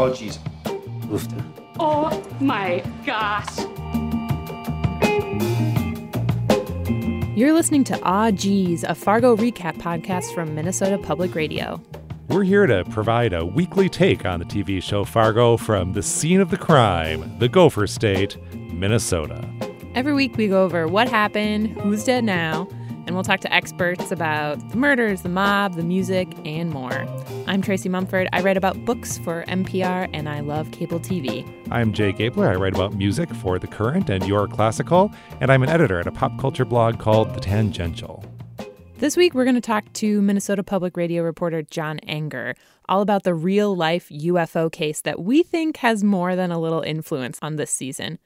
Oh, jeez. Oofta. Oh my gosh. You're listening to Ah Geez, a Fargo recap podcast from Minnesota Public Radio. We're here to provide a weekly take on the TV show Fargo from the scene of the crime, the Gopher State, Minnesota. Every week we go over what happened, who's dead now, and we'll talk to experts about the murders, the mob, the music, and more. I'm Tracy Mumford. I write about books for NPR, and I love cable TV. I'm Jay Gabler. I write about music for The Current and Your Classical, and I'm an editor at a pop culture blog called The Tangential. This week, we're going to talk to Minnesota Public Radio reporter John Enger all about the real life UFO case that we think has more than a little influence on this season.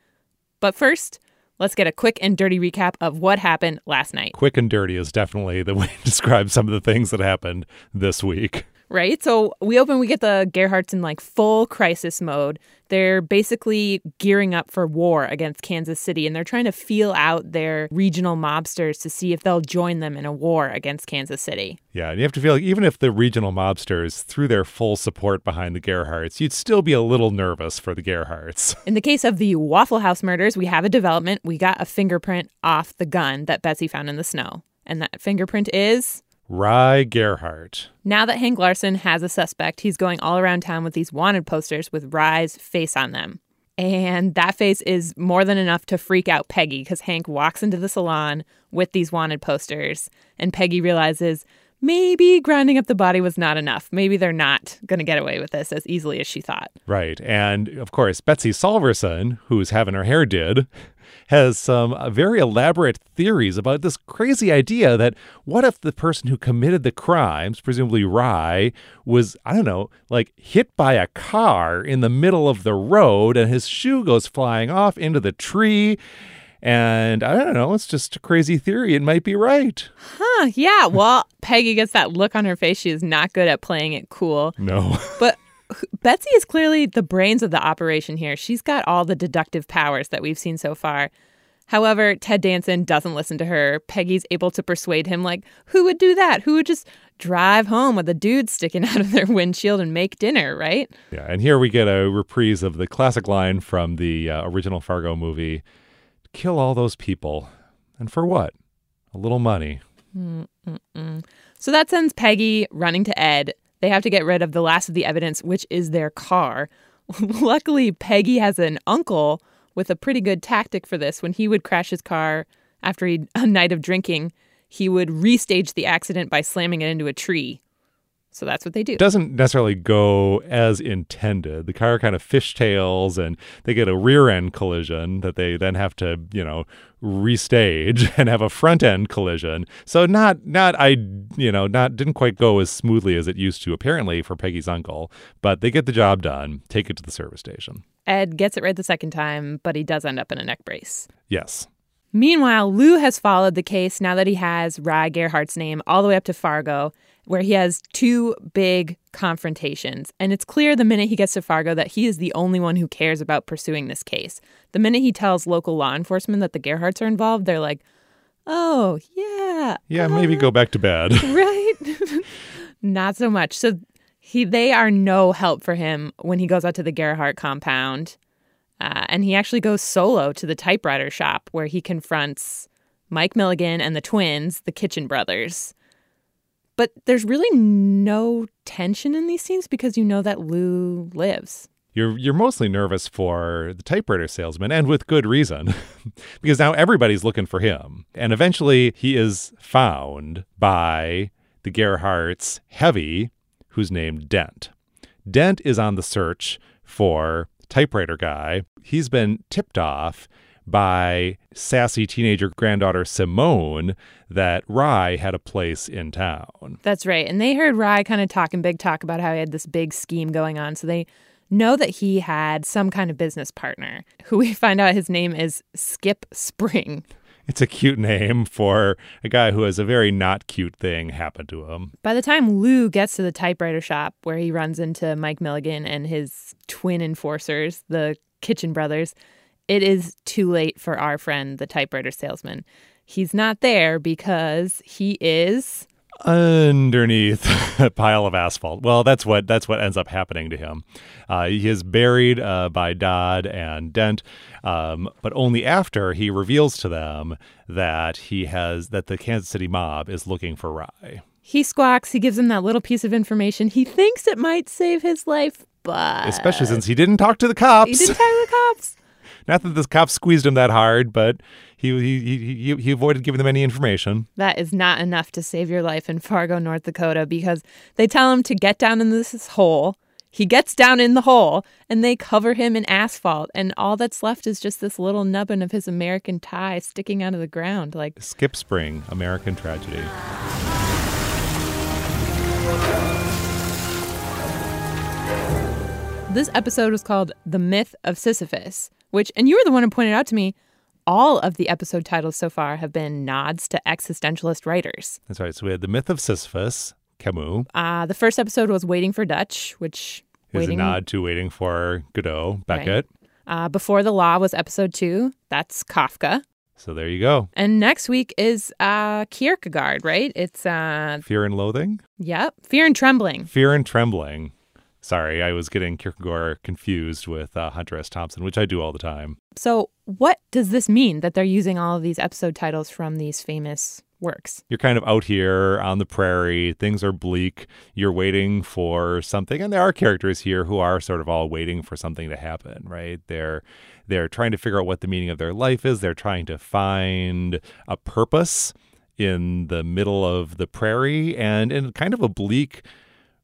But first, let's get a quick and dirty recap of what happened last night. Quick and dirty is definitely the way to describe some of the things that happened this week right? So we open, we get the Gerhardts in like full crisis mode. They're basically gearing up for war against Kansas City and they're trying to feel out their regional mobsters to see if they'll join them in a war against Kansas City. Yeah, and you have to feel like even if the regional mobsters threw their full support behind the Gerhardts, you'd still be a little nervous for the Gerhardts. In the case of the Waffle House murders, we have a development. We got a fingerprint off the gun that Betsy found in the snow. And that fingerprint is Rye Gerhardt. Now that Hank Larsson has a suspect, he's going all around town with these wanted posters with Rye's face on them. And that face is more than enough to freak out Peggy because Hank walks into the salon with these wanted posters. And Peggy realizes maybe grinding up the body was not enough. Maybe they're not going to get away with this as easily as she thought. Right. And of course, Betsy Solverson, who's having her hair did, has some uh, very elaborate theories about this crazy idea that what if the person who committed the crimes, presumably Rye, was, I don't know, like hit by a car in the middle of the road and his shoe goes flying off into the tree. And I don't know, it's just a crazy theory. It might be right. Huh. Yeah. Well, Peggy gets that look on her face. She is not good at playing it cool. No. But Betsy is clearly the brains of the operation here. She's got all the deductive powers that we've seen so far. However, Ted Danson doesn't listen to her. Peggy's able to persuade him, like, who would do that? Who would just drive home with a dude sticking out of their windshield and make dinner, right? Yeah, and here we get a reprise of the classic line from the uh, original Fargo movie kill all those people. And for what? A little money. Mm-mm-mm. So that sends Peggy running to Ed. They have to get rid of the last of the evidence, which is their car. Luckily, Peggy has an uncle with a pretty good tactic for this. When he would crash his car after a night of drinking, he would restage the accident by slamming it into a tree. So that's what they do. Doesn't necessarily go as intended. The car kind of fishtails and they get a rear end collision that they then have to, you know, restage and have a front end collision. So not not I you know, not didn't quite go as smoothly as it used to apparently for Peggy's uncle, but they get the job done, take it to the service station. Ed gets it right the second time, but he does end up in a neck brace. Yes. Meanwhile, Lou has followed the case now that he has Rye Gerhardt's name all the way up to Fargo where he has two big confrontations. And it's clear the minute he gets to Fargo that he is the only one who cares about pursuing this case. The minute he tells local law enforcement that the Gerhardts are involved, they're like, oh, yeah. Yeah, uh, maybe go back to bed. right? Not so much. So he they are no help for him when he goes out to the Gerhardt compound. Uh, and he actually goes solo to the typewriter shop where he confronts Mike Milligan and the twins, the Kitchen brothers. But there's really no tension in these scenes because you know that Lou lives. You're you're mostly nervous for the typewriter salesman, and with good reason, because now everybody's looking for him. And eventually, he is found by the Gerhardts Heavy, who's named Dent. Dent is on the search for typewriter guy. He's been tipped off by sassy teenager granddaughter Simone that Rye had a place in town. That's right. And they heard Rye kind of talking big talk about how he had this big scheme going on. So they know that he had some kind of business partner who we find out his name is Skip Sprang. It's a cute name for a guy who has a very not cute thing happen to him. By the time Lou gets to the typewriter shop where he runs into Mike Milligan and his twin enforcers, the Kitchen brothers, it is too late for our friend, the typewriter salesman. He's not there because he is underneath a pile of asphalt. Well, that's what that's what ends up happening to him. Uh, he is buried uh, by Dodd and Dent, um, but only after he reveals to them that he has that the Kansas City mob is looking for Rye. He squawks. He gives him that little piece of information. He thinks it might save his life, but Especially since he didn't talk to the cops. he didn't talk to the cops. Not that the cops squeezed him that hard, but he he, he he he avoided giving them any information. That is not enough to save your life in Fargo, North Dakota, because they tell him to get down in this hole. He gets down in the hole and they cover him in asphalt. And all that's left is just this little nubbin of his American tie sticking out of the ground. Like, Skip Sprang, American Tragedy. this episode was called The Myth of Sisyphus, which, and you were the one who pointed out to me, all of the episode titles so far have been nods to existentialist writers. That's right. So we had the myth of Sisyphus, Camus, Uh, the first episode was Waiting for Dutch, which is waiting a nod to waiting for Godot, Beckett. Uh, Before the Law was episode two. That's Kafka. So there you go. And next week is uh, Kierkegaard, right? It's, uh, Fear and Loathing, yep, Fear and Trembling. Fear and Trembling. Sorry, I was getting Kierkegaard confused with uh, Hunter S. Thompson, which I do all the time. So, what does this mean that they're using all of these episode titles from these famous works? You're kind of out here on the prairie. Things are bleak. You're waiting for something, and there are characters here who are sort of all waiting for something to happen, right? They're they're trying to figure out what the meaning of their life is. They're trying to find a purpose in the middle of the prairie and in kind of a bleak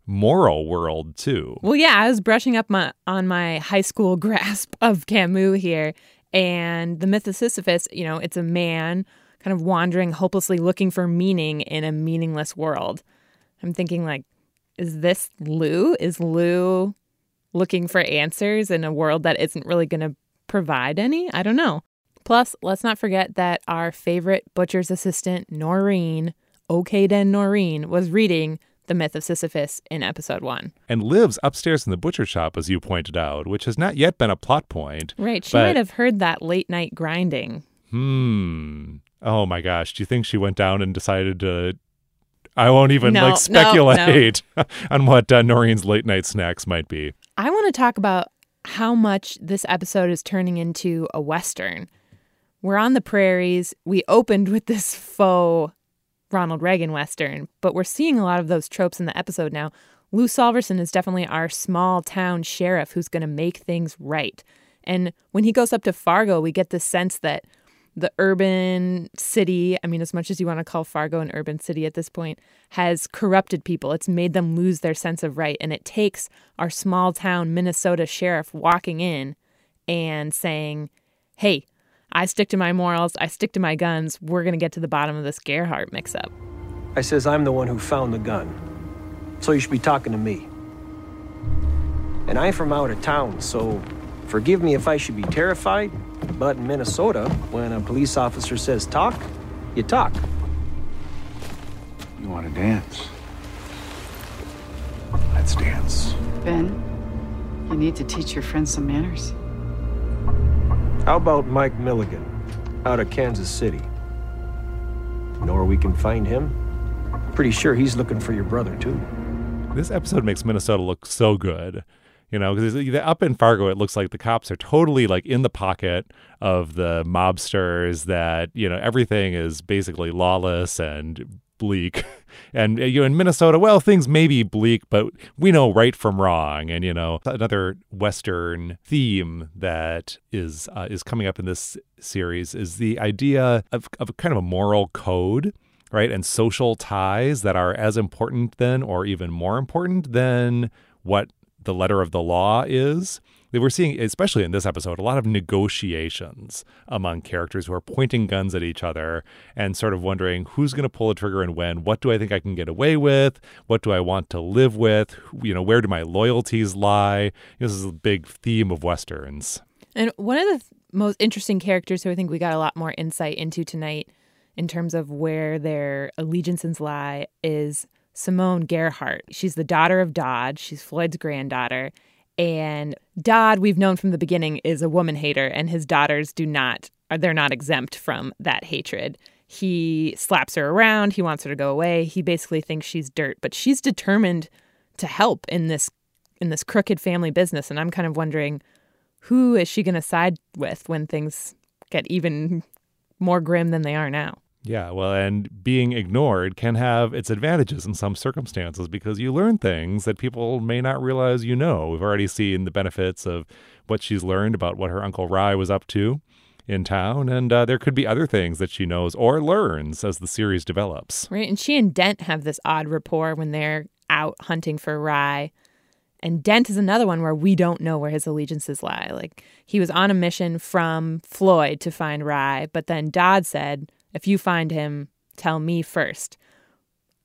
moral world too. Well, yeah, I was brushing up my on my high school grasp of Camus here, and the myth of Sisyphus. You know, it's a man kind of wandering hopelessly looking for meaning in a meaningless world. I'm thinking, like, is this Lou? Is Lou looking for answers in a world that isn't really going to provide any? I don't know. Plus, let's not forget that our favorite butcher's assistant, Noreen, okay then Noreen, was reading The Myth of Sisyphus in episode one. And lives upstairs in the butcher shop, as you pointed out, which has not yet been a plot point. Right. She But- might have heard that late night grinding. Hmm. Oh my gosh. Do you think she went down and decided to? I won't even No, like no, speculate on what uh, Noreen's late night snacks might be. I want to talk about how much this episode is turning into a Western. We're on the prairies. We opened with this faux Ronald Reagan Western, but we're seeing a lot of those tropes in the episode now. Lou Solverson is definitely our small town sheriff who's going to make things right. And when he goes up to Fargo, we get the sense that the urban city, I mean, as much as you want to call Fargo an urban city at this point, has corrupted people. It's made them lose their sense of right. And it takes our small town Minnesota sheriff walking in and saying, hey, I stick to my morals, I stick to my guns. We're going to get to the bottom of this Gerhardt mix up. I says I'm the one who found the gun. So you should be talking to me. And I'm from out of town, so forgive me if I should be terrified, but in Minnesota, when a police officer says talk, you talk. You want to dance? Let's dance. Ben, you need to teach your friends some manners. How about Mike Milligan out of Kansas City? Know where we can find him? Pretty sure he's looking for your brother, too. This episode makes Minnesota look so good. You know, because up in Fargo, it looks like the cops are totally like in the pocket of the mobsters. That you know everything is basically lawless and bleak. And uh, you know, in Minnesota, well, things may be bleak, but we know right from wrong. And you know, another Western theme that is uh, is coming up in this series is the idea of of kind of a moral code right? And social ties that are as important then, or even more important than what the letter of the law is. Were seeing, especially in this episode, a lot of negotiations among characters who are pointing guns at each other and sort of wondering who's going to pull the trigger and when. What do I think I can get away with? What do I want to live with? You know, where do my loyalties lie? This is a big theme of westerns. And one of the th- most interesting characters who I think we got a lot more insight into tonight in terms of where their allegiances lie is Simone Gerhardt. She's the daughter of Dodd. She's Floyd's granddaughter. And Dodd, we've known from the beginning, is a woman hater, and his daughters do not, they're not exempt from that hatred. He slaps her around. He wants her to go away. He basically thinks she's dirt, but she's determined to help in this in this crooked family business. And I'm kind of wondering who is she going to side with when things get even more grim than they are now? Yeah, well, and being ignored can have its advantages in some circumstances because you learn things that people may not realize you know. We've already seen the benefits of what she's learned about what her Uncle Rye was up to in town, and uh, there could be other things that she knows or learns as the series develops. Right. And she and Dent have this odd rapport when they're out hunting for Rye. And Dent is another one where we don't know where his allegiances lie. Like he was on a mission from Floyd to find Rye, but then Dodd said, if you find him, tell me first.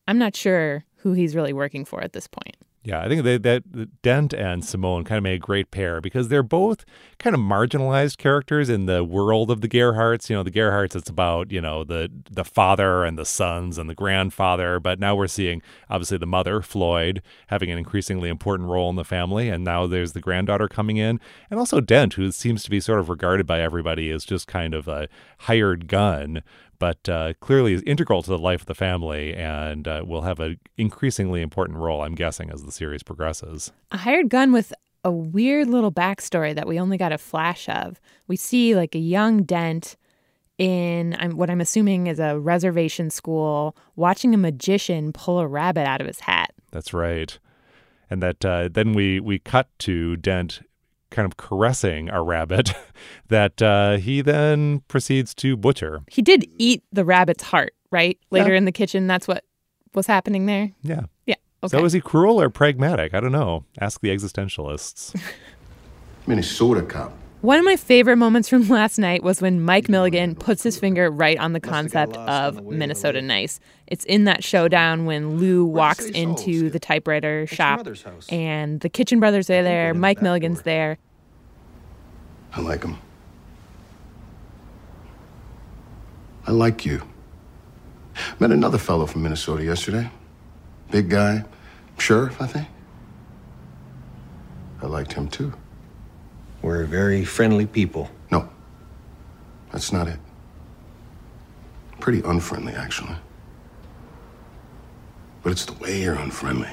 I'm not sure who he's really working for at this point. Yeah, I think that, Dent and Simone kind of made a great pair because they're both kind of marginalized characters in the world of the Gerhardts. You know, the Gerhardts, it's about you know the the father and the sons and the grandfather, but now we're seeing obviously the mother Floyd having an increasingly important role in the family, and now there's the granddaughter coming in, and also Dent, who seems to be sort of regarded by everybody as just kind of a hired gun but uh, clearly is integral to the life of the family and uh, will have an increasingly important role, I'm guessing, as the series progresses. A hired gun with a weird little backstory that we only got a flash of. We see like a young Dent in I'm, what I'm assuming is a reservation school watching a magician pull a rabbit out of his hat. That's right. And that uh, then we we cut to Dent kind of caressing a rabbit that uh, he then proceeds to butcher. He did eat the rabbit's heart, right? Later yeah. in the kitchen, that's what was happening there. Yeah. Yeah. Okay. So was he cruel or pragmatic? I don't know. Ask the existentialists. Minnesota cop. One of my favorite moments from last night was when Mike Milligan puts his finger right on the concept of Minnesota Nice. It's in that showdown when Lou walks into the typewriter shop and the Kitchen Brothers are there, Mike Milligan's there. I like him. I like you. Met another fellow from Minnesota yesterday. Big guy, sheriff, I think. I liked him too. We're very friendly people. No, that's not it. Pretty unfriendly, actually. But it's the way you're unfriendly.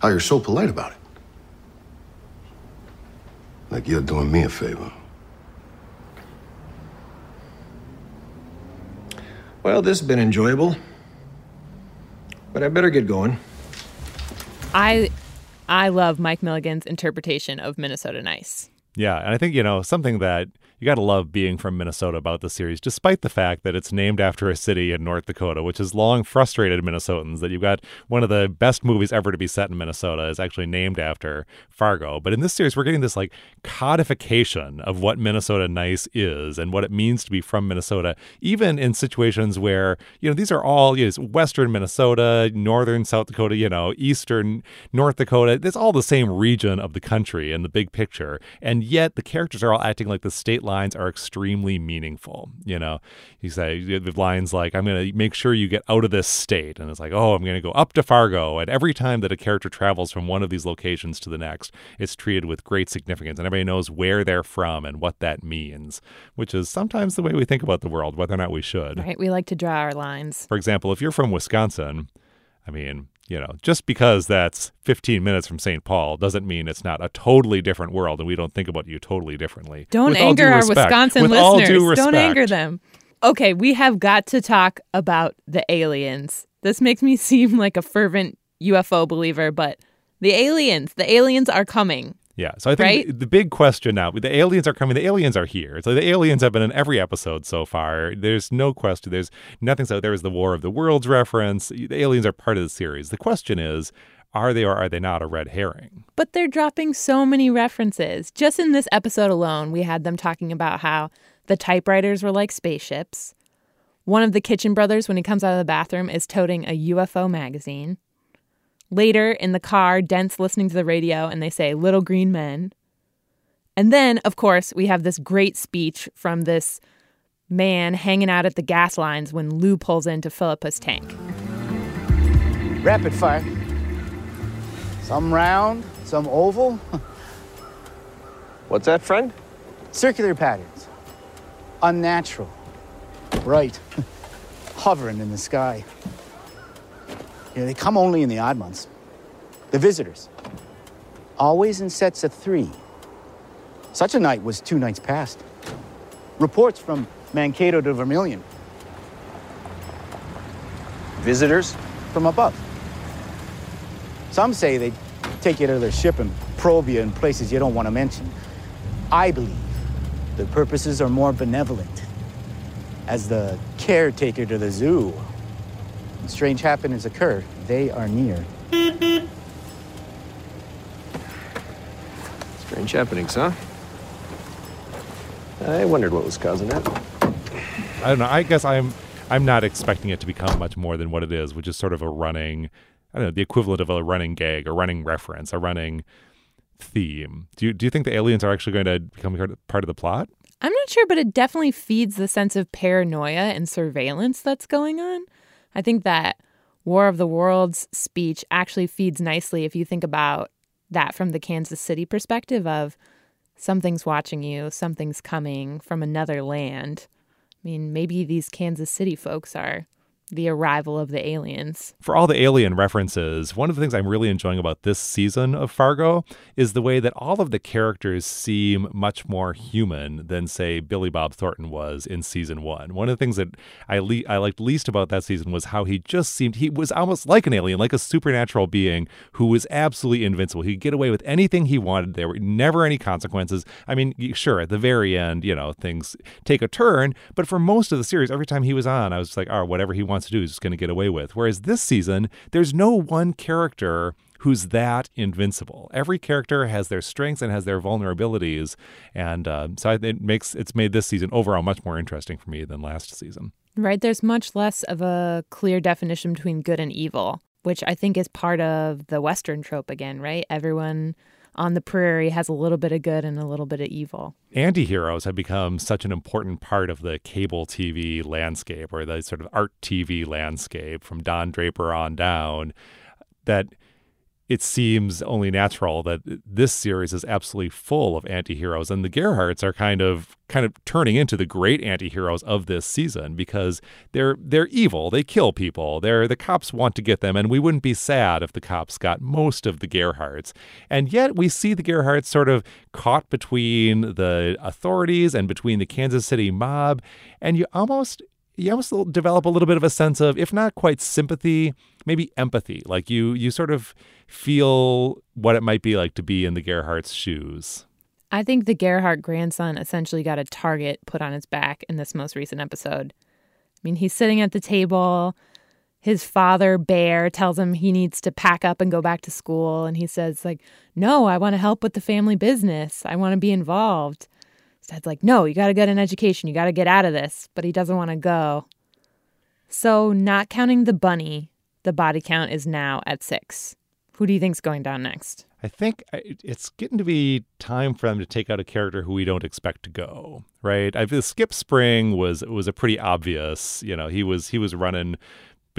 How you're so polite about it. Like you're doing me a favor. Well, this has been enjoyable. But I better get going. I I love Mike Milligan's interpretation of Minnesota Nice. Yeah, and I think, you know, something that you got to love being from Minnesota about the series, despite the fact that it's named after a city in North Dakota, which has long frustrated Minnesotans that you've got one of the best movies ever to be set in Minnesota is actually named after Fargo. But in this series, we're getting this like codification of what Minnesota nice is and what it means to be from Minnesota, even in situations where, you know, these are all, you know, Western Minnesota, Northern South Dakota, you know, Eastern North Dakota. It's all the same region of the country in the big picture. And yet the characters are all acting like the state lines are extremely meaningful. You know, you say the lines like, I'm going to make sure you get out of this state. And it's like, oh, I'm going to go up to Fargo. And every time that a character travels from one of these locations to the next, it's treated with great significance. And everybody knows where they're from and what that means, which is sometimes the way we think about the world, whether or not we should. Right. We like to draw our lines. For example, if you're from Wisconsin, I mean, you know, just because that's 15 minutes from St. Paul doesn't mean it's not a totally different world and we don't think about you totally differently. Don't With anger our. Wisconsin With listeners. Don't anger them. Okay, we have got to talk about the aliens. This makes me seem like a fervent UFO believer, but the aliens, the aliens are coming. Yeah. So I think right? the big question now, the aliens are coming. The aliens are here. So the aliens have been in every episode so far. There's no question. There's nothing. So there was the War of the Worlds reference. The aliens are part of the series. The question is, are they or are they not a red herring? But they're dropping so many references. Just in this episode alone, we had them talking about how the typewriters were like spaceships. One of the kitchen brothers, when he comes out of the bathroom, is toting a UFO magazine. Later in the car, Dent's listening to the radio and they say, Little Green Men. And then, of course, we have this great speech from this man hanging out at the gas lines when Lou pulls in to fill up his tank. Rapid fire. Some round, some oval. What's that, friend? Circular patterns. Unnatural. Right. hovering in the sky. You know, they come only in the odd months. The visitors. Always in sets of three. Such a night was two nights past. Reports from Mankato to Vermilion Visitors? from above. Some say they take you to their ship and probe you in places you don't want to mention. I believe their purposes are more benevolent. As the caretaker to the zoo, when strange happenings occur, they are near. Strange happenings, huh? I wondered what was causing it. I don't know. I guess I'm I'm not expecting it to become much more than what it is, which is sort of a running, I don't know, the equivalent of a running gag, a running reference, a running theme. Do you do you think the aliens are actually going to become part of the plot? I'm not sure, but it definitely feeds the sense of paranoia and surveillance that's going on. I think that War of the Worlds speech actually feeds nicely if you think about that from the Kansas City perspective of something's watching you, something's coming from another land. I mean, maybe these Kansas City folks are the arrival of the aliens. For all the alien references, one of the things I'm really enjoying about this season of Fargo is the way that all of the characters seem much more human than, say, Billy Bob Thornton was in season one. One of the things that I le- I liked least about that season was how he just seemed he was almost like an alien, like a supernatural being who was absolutely invincible. He'd get away with anything he wanted. There were never any consequences. I mean, sure, at the very end, you know, things take a turn, but for most of the series, every time he was on, I was like, oh, whatever he wants to do is going to get away with. Whereas this season, there's no one character who's that invincible. Every character has their strengths and has their vulnerabilities, and uh, so it makes it's made this season overall much more interesting for me than last season. Right, there's much less of a clear definition between good and evil, which I think is part of the Western trope again. Right, everyone on the prairie has a little bit of good and a little bit of evil. Anti-heroes have become such an important part of the cable TV landscape or the sort of art TV landscape from Don Draper on down that it seems only natural that this series is absolutely full of anti-heroes and the Gerhardts are kind of kind of turning into the great anti-heroes of this season because they're they're evil. They kill people. They're the cops want to get them and we wouldn't be sad if the cops got most of the Gerhardts and yet we see the Gerhardts sort of caught between the authorities and between the Kansas City mob and you almost you almost develop a little bit of a sense of, if not quite sympathy, maybe empathy. Like you, you sort of feel what it might be like to be in the Gerhardt's shoes. I think the Gerhardt grandson essentially got a target put on his back in this most recent episode. I mean, he's sitting at the table. His father, Bear, tells him he needs to pack up and go back to school. And he says, like, no, I want to help with the family business. I want to be involved. Dad's like, no, you got to get an education. You got to get out of this. But he doesn't want to go. So, not counting the bunny, the body count is now at six. Who do you think's going down next? I think uh, it's getting to be time for them to take out a character who we don't expect to go. Right? I Skip Sprang was it was a pretty obvious. You know, he was he was running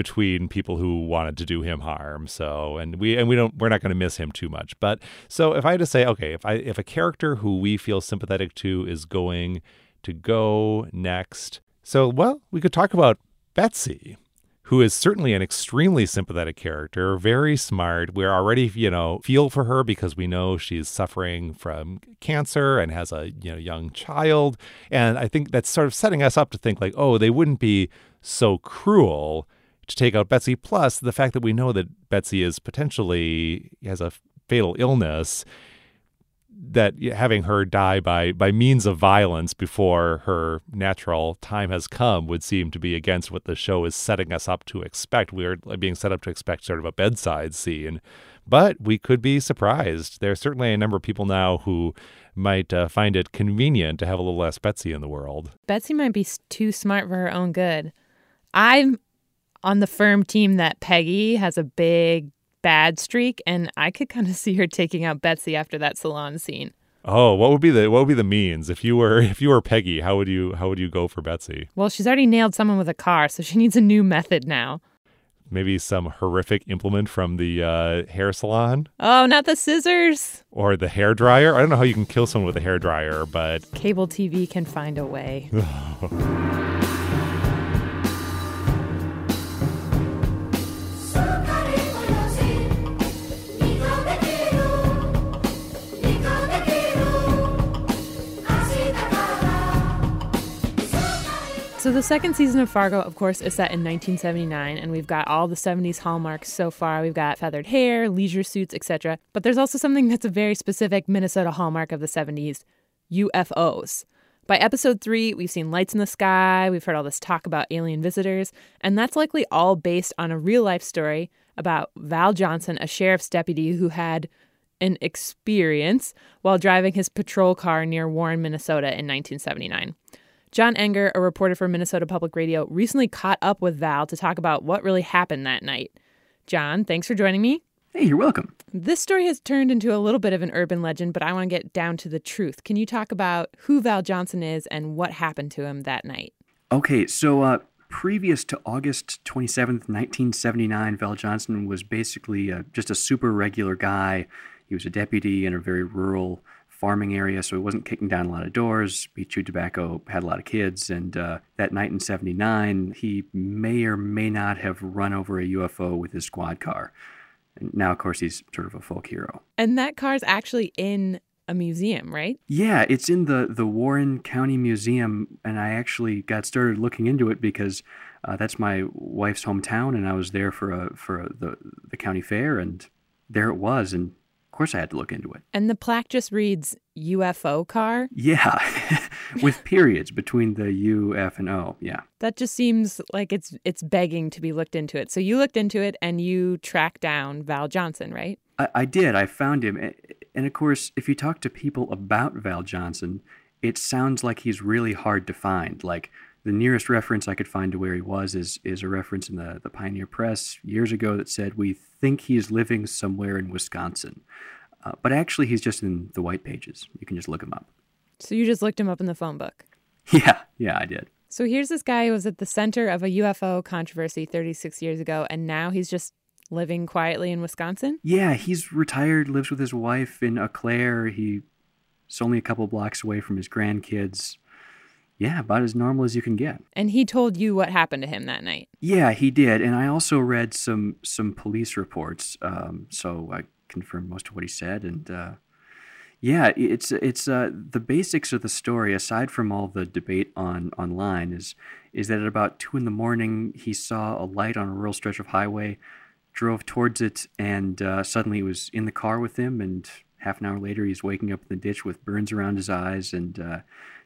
between people who wanted to do him harm. So, and we and we don't we're not going to miss him too much. But so if I had to say, okay, if I if a character who we feel sympathetic to is going to go next, so well, we could talk about Betsy. Who is certainly an extremely sympathetic character, very smart. We're already, you know, feel for her because we know she's suffering from cancer and has a, you know, young child. And I think that's sort of setting us up to think like, oh, they wouldn't be so cruel to take out Betsy, plus the fact that we know that Betsy is potentially has a fatal illness that having her die by by means of violence before her natural time has come would seem to be against what the show is setting us up to expect. We're being set up to expect sort of a bedside scene, but we could be surprised. There are certainly a number of people now who might uh, find it convenient to have a little less Betsy in the world. Betsy might be too smart for her own good. I'm on the firm team that Peggy has a big bad streak, and I could kind of see her taking out Betsy after that salon scene. Oh, what would be the what would be the means if you were if you were Peggy? How would you how would you go for Betsy? Well, she's already nailed someone with a car, so she needs a new method now. Maybe some horrific implement from the uh, hair salon. Oh, not the scissors. Or the hair dryer. I don't know how you can kill someone with a hair dryer, but cable TV can find a way. So the second season of Fargo, of course, is set in 1979, and we've got all the 70s hallmarks so far. We've got feathered hair, leisure suits, etc. But there's also something that's a very specific Minnesota hallmark of the 70s UFOs. By episode three, we've seen lights in the sky, we've heard all this talk about alien visitors, and that's likely all based on a real life story about Val Johnson, a sheriff's deputy who had an experience while driving his patrol car near Warren, Minnesota in 1979. John Enger, a reporter for Minnesota Public Radio, recently caught up with Val to talk about what really happened that night. John, thanks for joining me. Hey, you're welcome. This story has turned into a little bit of an urban legend, but I want to get down to the truth. Can you talk about who Val Johnson is and what happened to him that night? Okay, so uh, previous to August 27th, 1979, Val Johnson was basically uh, just a super regular guy. He was a deputy in a very rural farming area, so he wasn't kicking down a lot of doors. He chewed tobacco, had a lot of kids, and uh, that night in '79, he may or may not have run over a UFO with his squad car. And now, of course, he's sort of a folk hero. And that car's actually in a museum, right? Yeah, it's in the the Warren County Museum, and I actually got started looking into it because uh, that's my wife's hometown, and I was there for a for a, the the county fair, and there it was, and course I had to look into it. And the plaque just reads UFO car? Yeah, with periods between the U, F, and O. Yeah. That just seems like it's it's begging to be looked into it. So you looked into it and you tracked down Val Johnson, right? I, I did. I found him. And of course, if you talk to people about Val Johnson, it sounds like he's really hard to find. Like the nearest reference I could find to where he was is is a reference in the, the Pioneer Press years ago that said, We think he's living somewhere in Wisconsin. Uh, but actually, he's just in the white pages. You can just look him up. So you just looked him up in the phone book? Yeah, yeah, I did. So here's this guy who was at the center of a UFO controversy 36 years ago, and now he's just living quietly in Wisconsin? Yeah, he's retired, lives with his wife in Eau Claire. He's only a couple blocks away from his grandkids yeah, about as normal as you can get. And he told you what happened to him that night. Yeah, he did, and I also read some some police reports, um, so I confirmed most of what he said. And uh, yeah, it's it's uh, the basics of the story. Aside from all the debate on online, is is that at about two in the morning he saw a light on a rural stretch of highway, drove towards it, and uh, suddenly he was in the car with him. And half an hour later, he's waking up in the ditch with burns around his eyes and uh,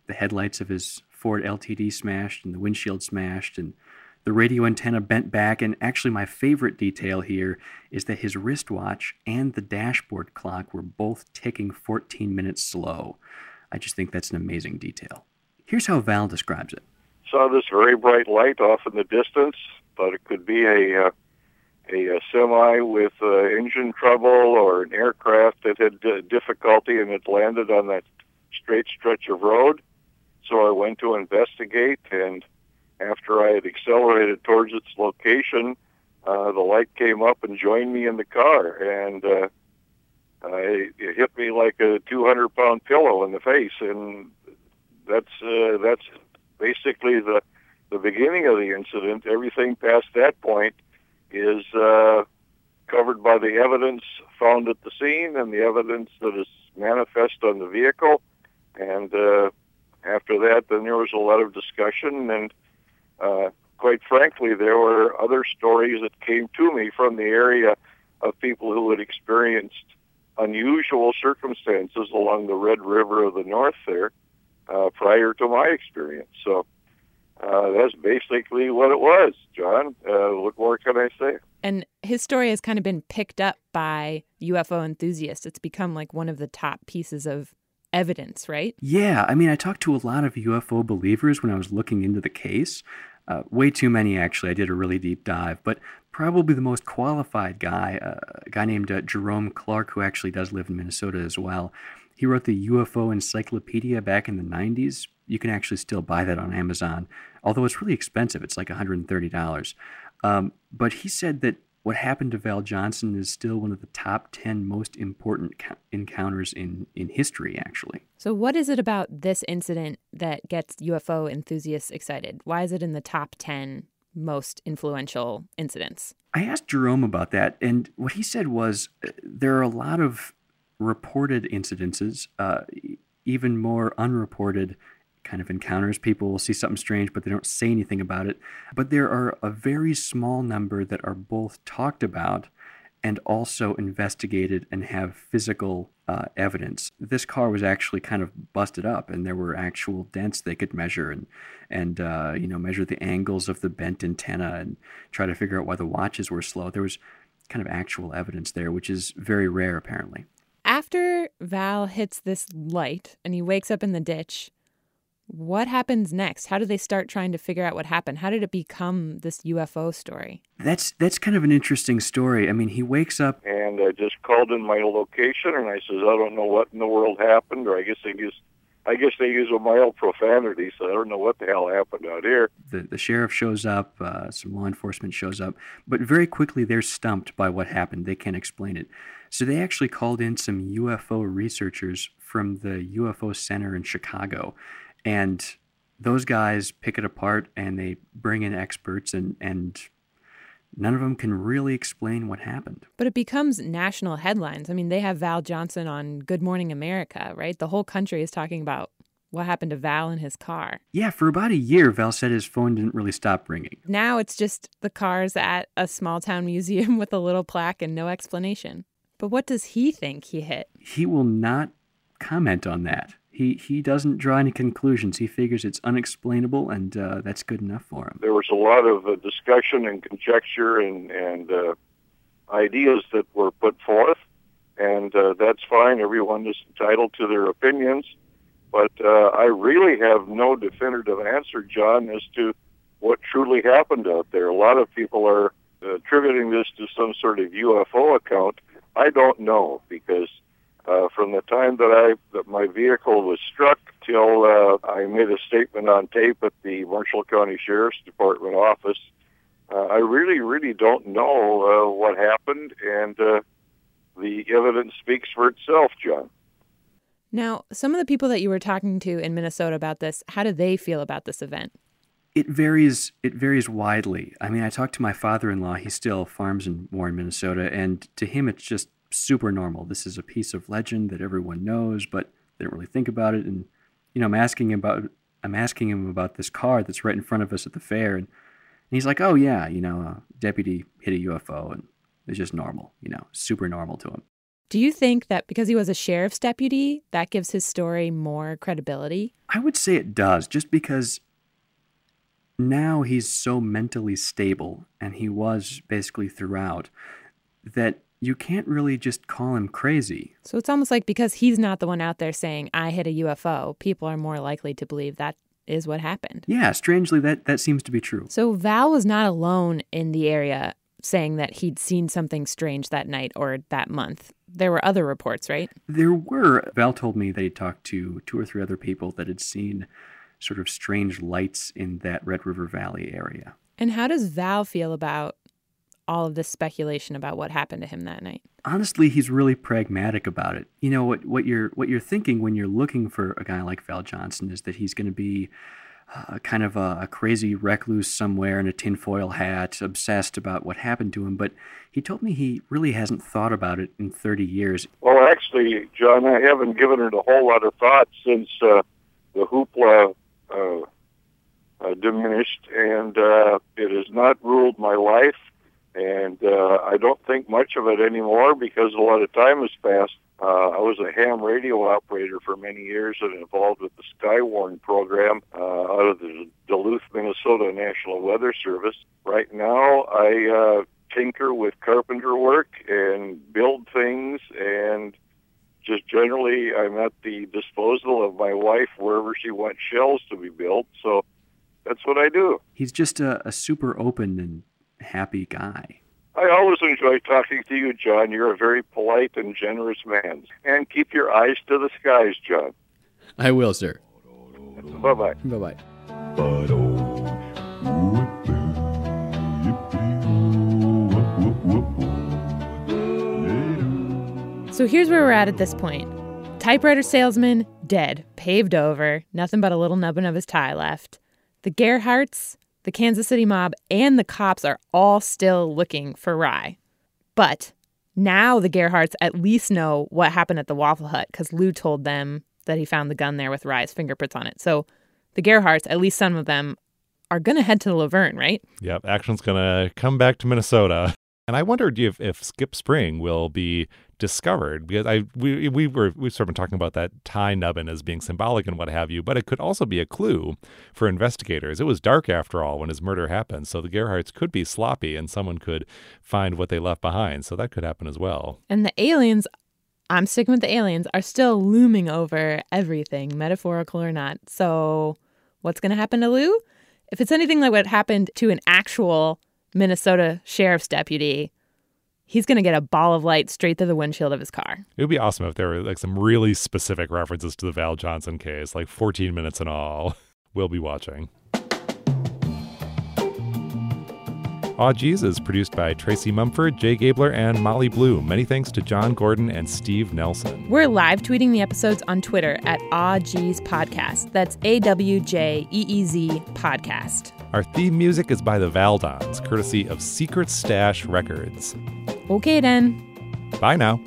the headlights of his Ford LTD smashed and the windshield smashed and the radio antenna bent back. And actually, my favorite detail here is that his wristwatch and the dashboard clock were both ticking 14 minutes slow. I just think that's an amazing detail. Here's how Val describes it. Saw this very bright light off in the distance, thought it could be a, uh, a, a, semi with uh, engine trouble or an aircraft that had uh, difficulty and it landed on that straight stretch of road. So I went to investigate, and after I had accelerated towards its location, uh, the light came up and joined me in the car, and uh, I, it hit me like a 200 pound pillow in the face, and that's uh, that's basically the the beginning of the incident. Everything past that point is uh, covered by the evidence found at the scene and the evidence that is manifest on the vehicle, and uh, after that, then there was a lot of discussion, and uh, quite frankly, there were other stories that came to me from the area of people who had experienced unusual circumstances along the Red River of the North there uh, prior to my experience. So uh, that's basically what it was, John. Uh, what more can I say? And his story has kind of been picked up by UFO enthusiasts. It's become like one of the top pieces of evidence, right? Yeah. I mean, I talked to a lot of UFO believers when I was looking into the case. Uh, way too many, actually. I did a really deep dive, but probably the most qualified guy, uh, a guy named uh, Jerome Clark, who actually does live in Minnesota as well. He wrote the UFO Encyclopedia back in the 90s. You can actually still buy that on Amazon, although it's really expensive. It's like $130. Um, but he said that what happened to Val Johnson is still one of the top 10 most important ca- encounters in, in history, actually. So, what is it about this incident that gets UFO enthusiasts excited? Why is it in the top 10 most influential incidents? I asked Jerome about that, and what he said was uh, there are a lot of reported incidences, uh, even more unreported kind of encounters people will see something strange, but they don't say anything about it. But there are a very small number that are both talked about and also investigated and have physical uh, evidence. This car was actually kind of busted up, and there were actual dents they could measure and and uh, you know measure the angles of the bent antenna and try to figure out why the watches were slow. There was kind of actual evidence there, which is very rare apparently. After Val hits this light and he wakes up in the ditch, what happens next? How do they start trying to figure out what happened? How did it become this UFO story? That's that's kind of an interesting story. I mean, he wakes up and I just called in my location and I says I don't know what in the world happened, or I guess they use, I guess they use a mild profanity, so I don't know what the hell happened out here. The the sheriff shows up, uh, some law enforcement shows up, but very quickly they're stumped by what happened. They can't explain it, so they actually called in some UFO researchers from the UFO Center in Chicago and those guys pick it apart and they bring in experts and and none of them can really explain what happened. But it becomes national headlines. I mean, they have Val Johnson on Good Morning America, right? The whole country is talking about what happened to Val in his car. Yeah, for about a year, Val said his phone didn't really stop ringing. Now it's just the cars at a small town museum with a little plaque and no explanation. But what does he think he hit? He will not comment on that he he doesn't draw any conclusions. He figures it's unexplainable, and uh, that's good enough for him. There was a lot of uh, discussion and conjecture and and uh, ideas that were put forth, and uh, that's fine. Everyone is entitled to their opinions, but uh, I really have no definitive answer, John, as to what truly happened out there. A lot of people are attributing this to some sort of UFO account. I don't know because uh, from the time that I that my vehicle was struck till uh, I made a statement on tape at the Marshall County Sheriff's Department office, uh, I really, really don't know uh, what happened, and uh, the evidence speaks for itself, John. Now, some of the people that you were talking to in Minnesota about this, how do they feel about this event? It varies. It varies widely. I mean, I talked to my father-in-law. He still farms in Warren, Minnesota, and to him, it's just super normal. This is a piece of legend that everyone knows, but they don't really think about it. And you know, I'm asking him about I'm asking him about this car that's right in front of us at the fair, and, and he's like, "Oh yeah, you know, a deputy hit a UFO, and it's just normal, you know, super normal to him." Do you think that because he was a sheriff's deputy, that gives his story more credibility? I would say it does, just because now he's so mentally stable, and he was basically throughout, that you can't really just call him crazy. So it's almost like because he's not the one out there saying, I hit a UFO, people are more likely to believe that is what happened. Yeah, strangely, that, that seems to be true. So Val was not alone in the area saying that he'd seen something strange that night or that month. There were other reports, right? There were. Val told me he talked to two or three other people that had seen sort of strange lights in that Red River Valley area. And how does Val feel about all of this speculation about what happened to him that night? Honestly, he's really pragmatic about it. You know what what you're what you're thinking when you're looking for a guy like Val Johnson is that he's going to be uh, kind of a, a, crazy recluse somewhere in a tinfoil hat, obsessed about what happened to him. But he told me he really hasn't thought about it in 30 years. Well, actually, John, I haven't given it a whole lot of thought since uh, the hoopla uh, uh diminished, and uh, it has not ruled my life and uh, I don't think much of it anymore because a lot of time has passed. Uh, I was a ham radio operator for many years and involved with the Skywarn program uh, out of the Duluth, Minnesota National Weather Service. Right now, I uh, tinker with carpenter work and build things and just generally I'm at the disposal of my wife wherever she wants shells to be built. So that's what I do. He's just a, a super open and happy guy. I always enjoy talking to you, John. You're a very polite and generous man. And keep your eyes to the skies, John. I will, sir. Bye bye. Bye bye. So here's where we're at at this point. Typewriter salesman, dead, paved over, nothing but a little nubbin of his tie left. The Gerhardts, the Kansas City mob, and the cops are all still looking for Rye. But now the Gerhardts at least know what happened at the Waffle Hut because Lou told them that he found the gun there with Rye's fingerprints on it. So the Gerhardts, at least some of them, are going to head to the Luverne, right? Yep, action's going to come back to Minnesota. And I wondered if, if Skip Sprang will be discovered because I we we were we've sort of been talking about that tie nubbin as being symbolic and what have you, but it could also be a clue for investigators. It was dark after all when his murder happened, so the Gerhardts could be sloppy and someone could find what they left behind. So that could happen as well. And the aliens, I'm sticking with the aliens, are still looming over everything, metaphorical or not. So what's to happen to Lou? If it's anything like what happened to an actual Minnesota sheriff's deputy, he's going to get a ball of light straight through the windshield of his car. It would be awesome if there were like some really specific references to the Val Johnson case, like 14 minutes in all. We'll be watching. Aw Geez is produced by Tracy Mumford, Jay Gabler, and Molly Bloom. Many thanks to John Gordon and Steve Nelson. We're live tweeting the episodes on Twitter at Awjeez Podcast. That's A W J E E Z Podcast. Our theme music is by the Valdons, courtesy of Secret Stash Records. Okay, then. Bye now.